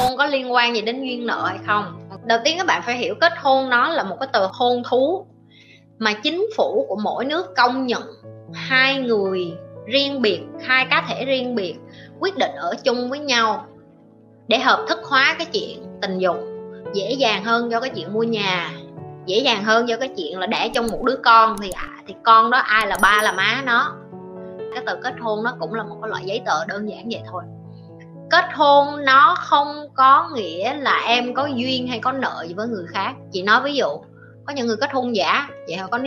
hôn có liên quan gì đến duyên nợ hay không? Đầu tiên các bạn phải hiểu kết hôn nó là một cái tờ hôn thú mà chính phủ của mỗi nước công nhận hai người riêng biệt hai cá thể riêng biệt quyết định ở chung với nhau để hợp thức hóa cái chuyện tình dục. Dễ dàng hơn cho cái chuyện mua nhà dễ dàng hơn cho cái chuyện là đẻ trong một đứa con thì à, thì con đó ai là ba là má nó. Cái tờ kết hôn nó cũng là một cái loại giấy tờ đơn giản vậy thôi kết hôn nó không có nghĩa là em có duyên hay có nợ gì với người khác. Chị nói ví dụ, có những người kết hôn giả, vậy họ có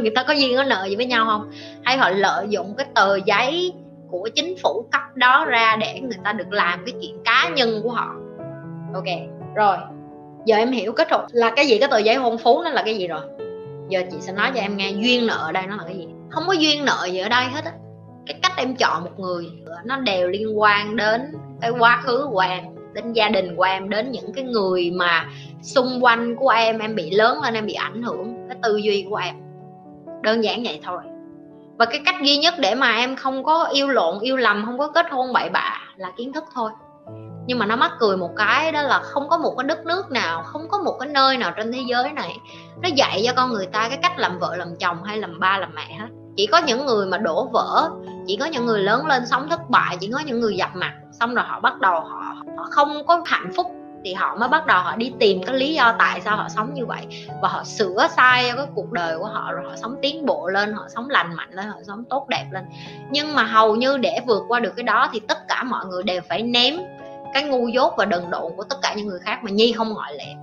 người ta có duyên có nợ gì với nhau không? Hay họ lợi dụng cái tờ giấy của chính phủ cấp đó ra để người ta được làm cái chuyện cá nhân của họ. Ok, rồi. Giờ em hiểu kết hôn là cái gì, cái tờ giấy hôn phú nó là cái gì rồi? Giờ chị sẽ nói cho em nghe duyên nợ ở đây nó là cái gì. Không có duyên nợ gì ở đây hết á cái cách em chọn một người nó đều liên quan đến cái quá khứ của em, đến gia đình của em, đến những cái người mà xung quanh của em em bị lớn lên, em bị ảnh hưởng, cái tư duy của em. Đơn giản vậy thôi. Và cái cách duy nhất để mà em không có yêu lộn, yêu lầm, không có kết hôn bậy bạ là kiến thức thôi. Nhưng mà nó mắc cười một cái đó là không có một cái đất nước nào, không có một cái nơi nào trên thế giới này nó dạy cho con người ta cái cách làm vợ, làm chồng hay làm ba, làm mẹ hết. Chỉ có những người mà đổ vỡ chỉ có những người lớn lên sống thất bại chỉ có những người gặp mặt xong rồi họ bắt đầu họ, họ không có hạnh phúc thì họ mới bắt đầu họ đi tìm cái lý do tại sao họ sống như vậy. Và họ sửa sai cái cuộc đời của họ rồi họ sống tiến bộ lên họ sống lành mạnh lên họ sống tốt đẹp lên. Nhưng mà hầu như để vượt qua được cái đó thì tất cả mọi người đều phải ném cái ngu dốt và đần độn của tất cả những người khác mà nhi không ngoại lệ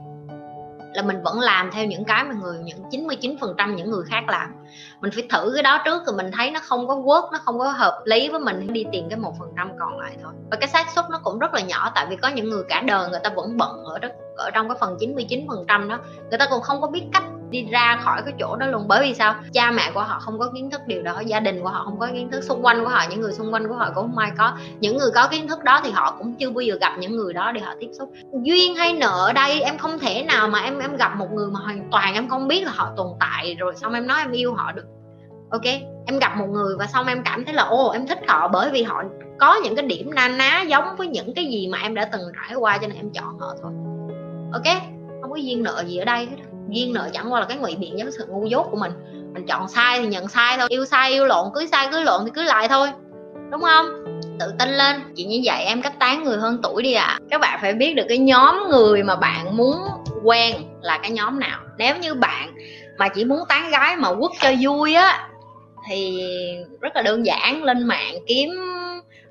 là mình vẫn làm theo những cái mà người, những 99 phần trăm những người khác làm. Mình phải thử cái đó trước rồi mình thấy nó không có work, nó không có hợp lý với mình, đi tìm cái một phần trăm còn lại thôi. Và cái xác suất nó cũng rất là nhỏ, tại vì có những người cả đời người ta vẫn bận ở đó ở trong cái phần 99 phần trăm đó, người ta còn không có biết cách đi ra khỏi cái chỗ đó luôn. Bởi vì sao? Cha mẹ của họ không có kiến thức điều đó, gia đình của họ không có kiến thức, xung quanh của họ, những người xung quanh của họ cũng không ai có. Những người có kiến thức đó thì họ cũng chưa bao giờ gặp những người đó để họ tiếp xúc. Duyên hay nợ ở đây em không thể nào mà em em gặp một người mà hoàn toàn em không biết là họ tồn tại rồi xong em nói em yêu họ được. Ok? Em gặp một người và xong em cảm thấy là ô em thích họ bởi vì họ có những cái điểm na ná giống với những cái gì mà em đã từng trải qua cho nên em chọn họ thôi. Ok? Không có duyên nợ gì ở đây hết duyên nợ chẳng qua là cái ngụy biện cái sự ngu dốt của mình. Mình chọn sai thì nhận sai thôi yêu sai yêu lộn cưới sai cưới lộn thì cưới lại thôi. Đúng không? Tự tin lên. Chị như vậy em cách tán người hơn tuổi đi à các bạn phải biết được cái nhóm người mà bạn muốn quen là cái nhóm nào. Nếu như bạn mà chỉ muốn tán gái mà quất cho vui á thì rất là đơn giản. Lên mạng kiếm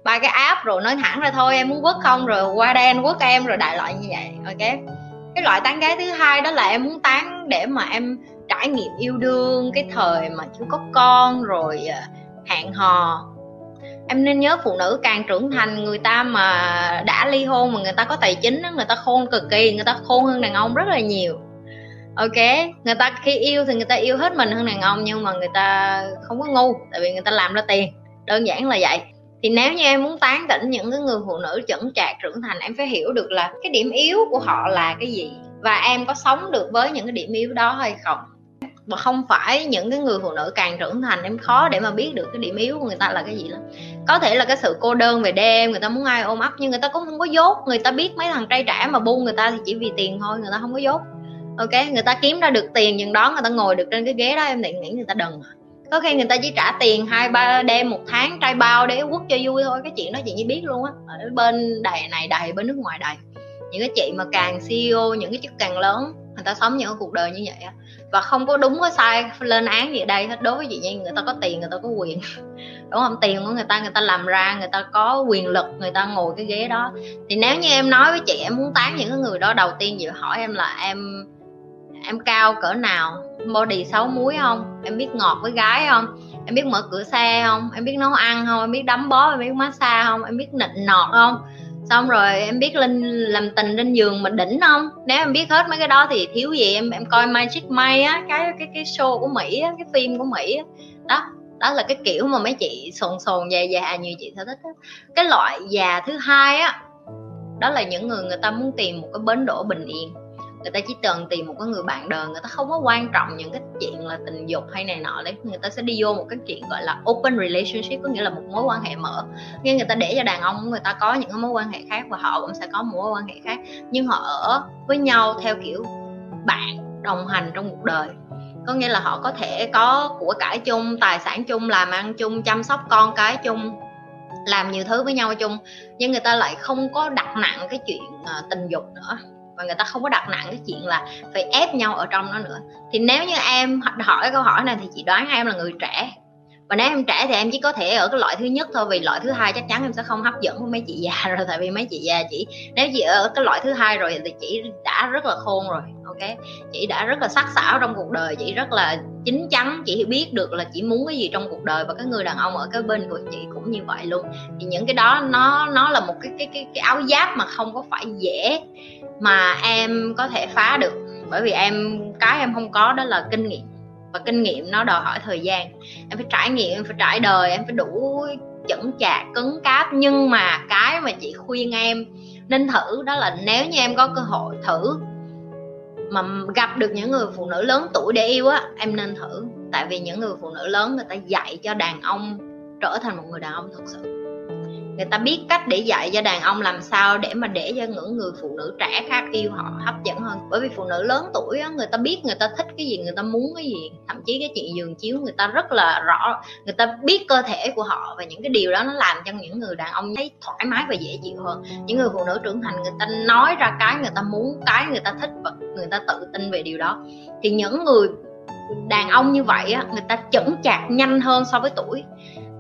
ba cái app rồi nói thẳng ra thôi em muốn quất không? Rồi qua đây anh quất em rồi đại loại như vậy. Ok cái loại tán gái thứ hai đó là em muốn tán để mà em trải nghiệm yêu đương, cái thời mà chưa có con rồi à, hẹn hò. Em nên nhớ phụ nữ càng trưởng thành, người ta mà đã ly hôn mà người ta có tài chính người ta khôn cực kỳ, người ta khôn hơn đàn ông rất là nhiều. Ok, người ta khi yêu thì người ta yêu hết mình hơn đàn ông nhưng mà người ta không có ngu, tại vì người ta làm ra tiền. Đơn giản là vậy thì nếu như em muốn tán tỉnh những cái người phụ nữ chững chạc, trưởng thành, em phải hiểu được là cái điểm yếu của họ là cái gì. Và em có sống được với những cái điểm yếu đó hay không? Và không phải những cái người phụ nữ càng trưởng thành, em khó để mà biết được cái điểm yếu của người ta là cái gì lắm. Có thể là cái sự cô đơn về đêm, người ta muốn ai ôm ấp, nhưng người ta cũng không có dốt. Người ta biết mấy thằng trai trẻ mà bu người ta thì chỉ vì tiền thôi, người ta không có dốt. Ok? Người ta kiếm ra được tiền, nhưng đó người ta ngồi được trên cái ghế đó, em định nghĩ người ta đần à có khi người ta chỉ trả tiền hai ba đêm một tháng, trai bao để quất cho vui thôi. Cái chuyện đó chị như biết luôn á, ở bên đầy này đầy bên nước ngoài đầy những cái chị mà càng CEO những cái chức càng lớn, người ta sống những cái cuộc đời như vậy á. Và không có đúng có sai lên án gì ở đây hết. Đối với chị nhi người ta có tiền, người ta có quyền. Đúng không? Tiền của người ta người ta làm ra, người ta có quyền lực, người ta ngồi cái ghế đó. Thì nếu như em nói với chị, em muốn tán những cái người đó, đầu tiên chị hỏi em là em em cao cỡ nào? Body xấu muối không? Em biết ngọt với gái không? Em biết mở cửa xe không? Em biết nấu ăn không? Em biết đấm bó, em biết massage không? Em biết nịnh nọt không? Xong rồi em biết lên, làm tình lên giường mình đỉnh không? Nếu em biết hết mấy cái đó thì thiếu gì? Em em coi Magic May á, cái cái cái show của Mỹ á, cái phim của Mỹ á. Đó đó là cái kiểu mà mấy chị sồn sồn già già, như chị sẽ thích á. Cái loại già thứ hai á, đó là những người người ta muốn tìm một cái bến đỗ bình yên người ta chỉ cần tìm một cái người bạn đời người ta không có quan trọng những cái chuyện là tình dục hay này nọ đấy người ta sẽ đi vô một cái chuyện gọi là open relationship, có nghĩa là một mối quan hệ mở. Nghe người ta để cho đàn ông người ta có những cái mối quan hệ khác và họ cũng sẽ có một mối quan hệ khác. Nhưng họ ở với nhau theo kiểu bạn đồng hành trong cuộc đời. Có nghĩa là họ có thể có của cải chung, tài sản chung, làm ăn chung, chăm sóc con cái chung, làm nhiều thứ với nhau chung. Nhưng người ta lại không có đặt nặng cái chuyện ờ, tình dục nữa và người ta không có đặt nặng cái chuyện là phải ép nhau ở trong nó nữa. Thì nếu như em hỏi câu hỏi này thì chị đoán em là người trẻ và nếu em trẻ thì em chỉ có thể ở cái loại thứ nhất thôi vì loại thứ hai chắc chắn em sẽ không hấp dẫn với mấy chị già rồi tại vì mấy chị già chỉ nếu chị ở cái loại thứ hai rồi thì chị đã rất là khôn rồi ok? Chị đã rất là sắc sảo trong cuộc đời chị rất là chín chắn chị biết được là chị muốn cái gì trong cuộc đời và cái người đàn ông ở cái bên của chị cũng như vậy luôn. Thì những cái đó nó nó là một cái cái cái, cái áo giáp mà không có phải dễ mà em có thể phá được bởi vì em cái em không có đó là kinh nghiệm và kinh nghiệm nó đòi hỏi thời gian. Em phải trải nghiệm, em phải trải đời, em phải đủ chững chạc cứng cáp. Nhưng mà cái mà chị khuyên em nên thử đó là nếu như em có cơ hội thử mà gặp được những người phụ nữ lớn tuổi để yêu á, em nên thử. Tại vì những người phụ nữ lớn người ta dạy cho đàn ông trở thành một người đàn ông thật sự người ta biết cách để dạy cho đàn ông làm sao để mà để cho những người phụ nữ trẻ khác yêu họ hấp dẫn hơn bởi vì phụ nữ lớn tuổi á, người ta biết người ta thích cái gì người ta muốn cái gì thậm chí cái chuyện giường chiếu người ta rất là rõ người ta biết cơ thể của họ và những cái điều đó nó làm cho những người đàn ông thấy thoải mái và dễ chịu hơn những người phụ nữ trưởng thành người ta nói ra cái người ta muốn cái người ta thích và người ta tự tin về điều đó thì những người đàn ông như vậy á, người ta chững chạc nhanh hơn so với tuổi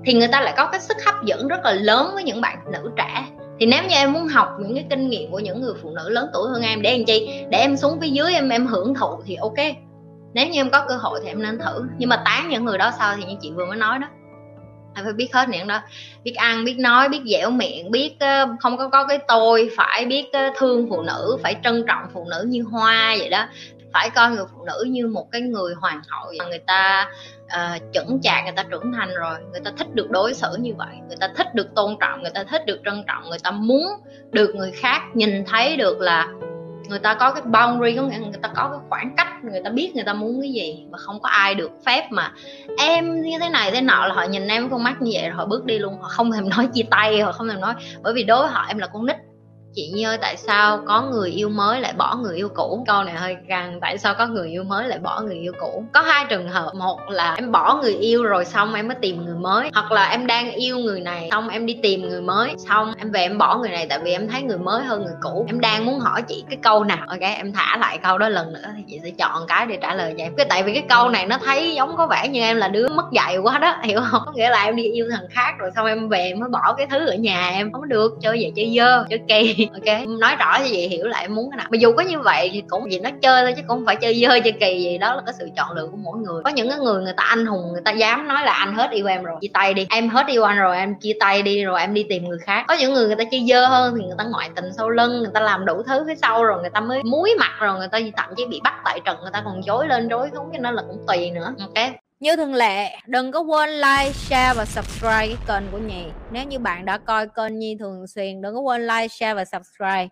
thì người ta lại có cái sức hấp dẫn rất là lớn với những bạn nữ trẻ. Thì nếu như em muốn học những cái kinh nghiệm của những người phụ nữ lớn tuổi hơn em, để em chi? Để em xuống phía dưới em em hưởng thụ thì ok. Nếu như em có cơ hội thì em nên thử. Nhưng mà tán những người đó sao thì như chị vừa mới nói đó. Em phải biết hết những đó. Biết ăn, biết nói, biết dẻo miệng, biết ờ, không có có cái tôi phải biết ờ, thương phụ nữ, phải trân trọng phụ nữ như hoa vậy đó phải coi người phụ nữ như một cái người hoàng hậu người ta uh, chững chạc người ta trưởng thành rồi người ta thích được đối xử như vậy người ta thích được tôn trọng người ta thích được trân trọng người ta muốn được người khác nhìn thấy được là người ta có cái boundary có nghĩa người ta có cái khoảng cách người ta biết người ta muốn cái gì và không có ai được phép mà. Em như thế này thế nọ là họ nhìn em con mắt như vậy rồi họ bước đi luôn họ không thèm nói chia tay họ không thèm nói. Bởi vì đối với họ em là con nít chị Như tại sao có người yêu mới lại bỏ người yêu cũ? Câu này hơi căng, tại sao có người yêu mới lại bỏ người yêu cũ? Có hai trường hợp, một là em bỏ người yêu rồi xong em mới tìm người mới, hoặc là em đang yêu người này xong em đi tìm người mới, xong em về em bỏ người này tại vì em thấy người mới hơn người cũ. Em đang muốn hỏi chị cái câu nào? Ok, em thả lại câu đó lần nữa thì chị sẽ chọn cái để trả lời cho em. Cái, tại vì cái câu này nó thấy giống có vẻ như em là đứa mất dạy quá đó, hiểu không? Có nghĩa là em đi yêu thằng khác rồi xong em về em mới bỏ cái thứ ở nhà em. Không được, chơi vậy chơi dơ, chơi kỳ. ok, nói rõ như vậy hiểu lại muốn cái nào. Mà dù có như vậy thì cũng gì nó chơi thôi chứ cũng không phải chơi dơ chơi kỳ gì, đó là cái sự chọn lựa của mỗi người. Có những cái người người ta anh hùng, người ta dám nói là anh hết yêu em rồi, chia tay đi. Em hết yêu anh rồi, em chia tay đi rồi em đi tìm người khác. Có những người người ta chơi dơ hơn thì người ta ngoại tình sau lưng, người ta làm đủ thứ phía sau rồi người ta mới muối mặt rồi người ta thậm chí bị bắt tại trận, người ta còn chối lên chối xuống cho nên là cũng tùy nữa. Ok như thường lệ, đừng có quên like, share và subscribe cái kênh của Nhi. Nếu như bạn đã coi kênh Nhi thường xuyên, đừng có quên like, share và subscribe.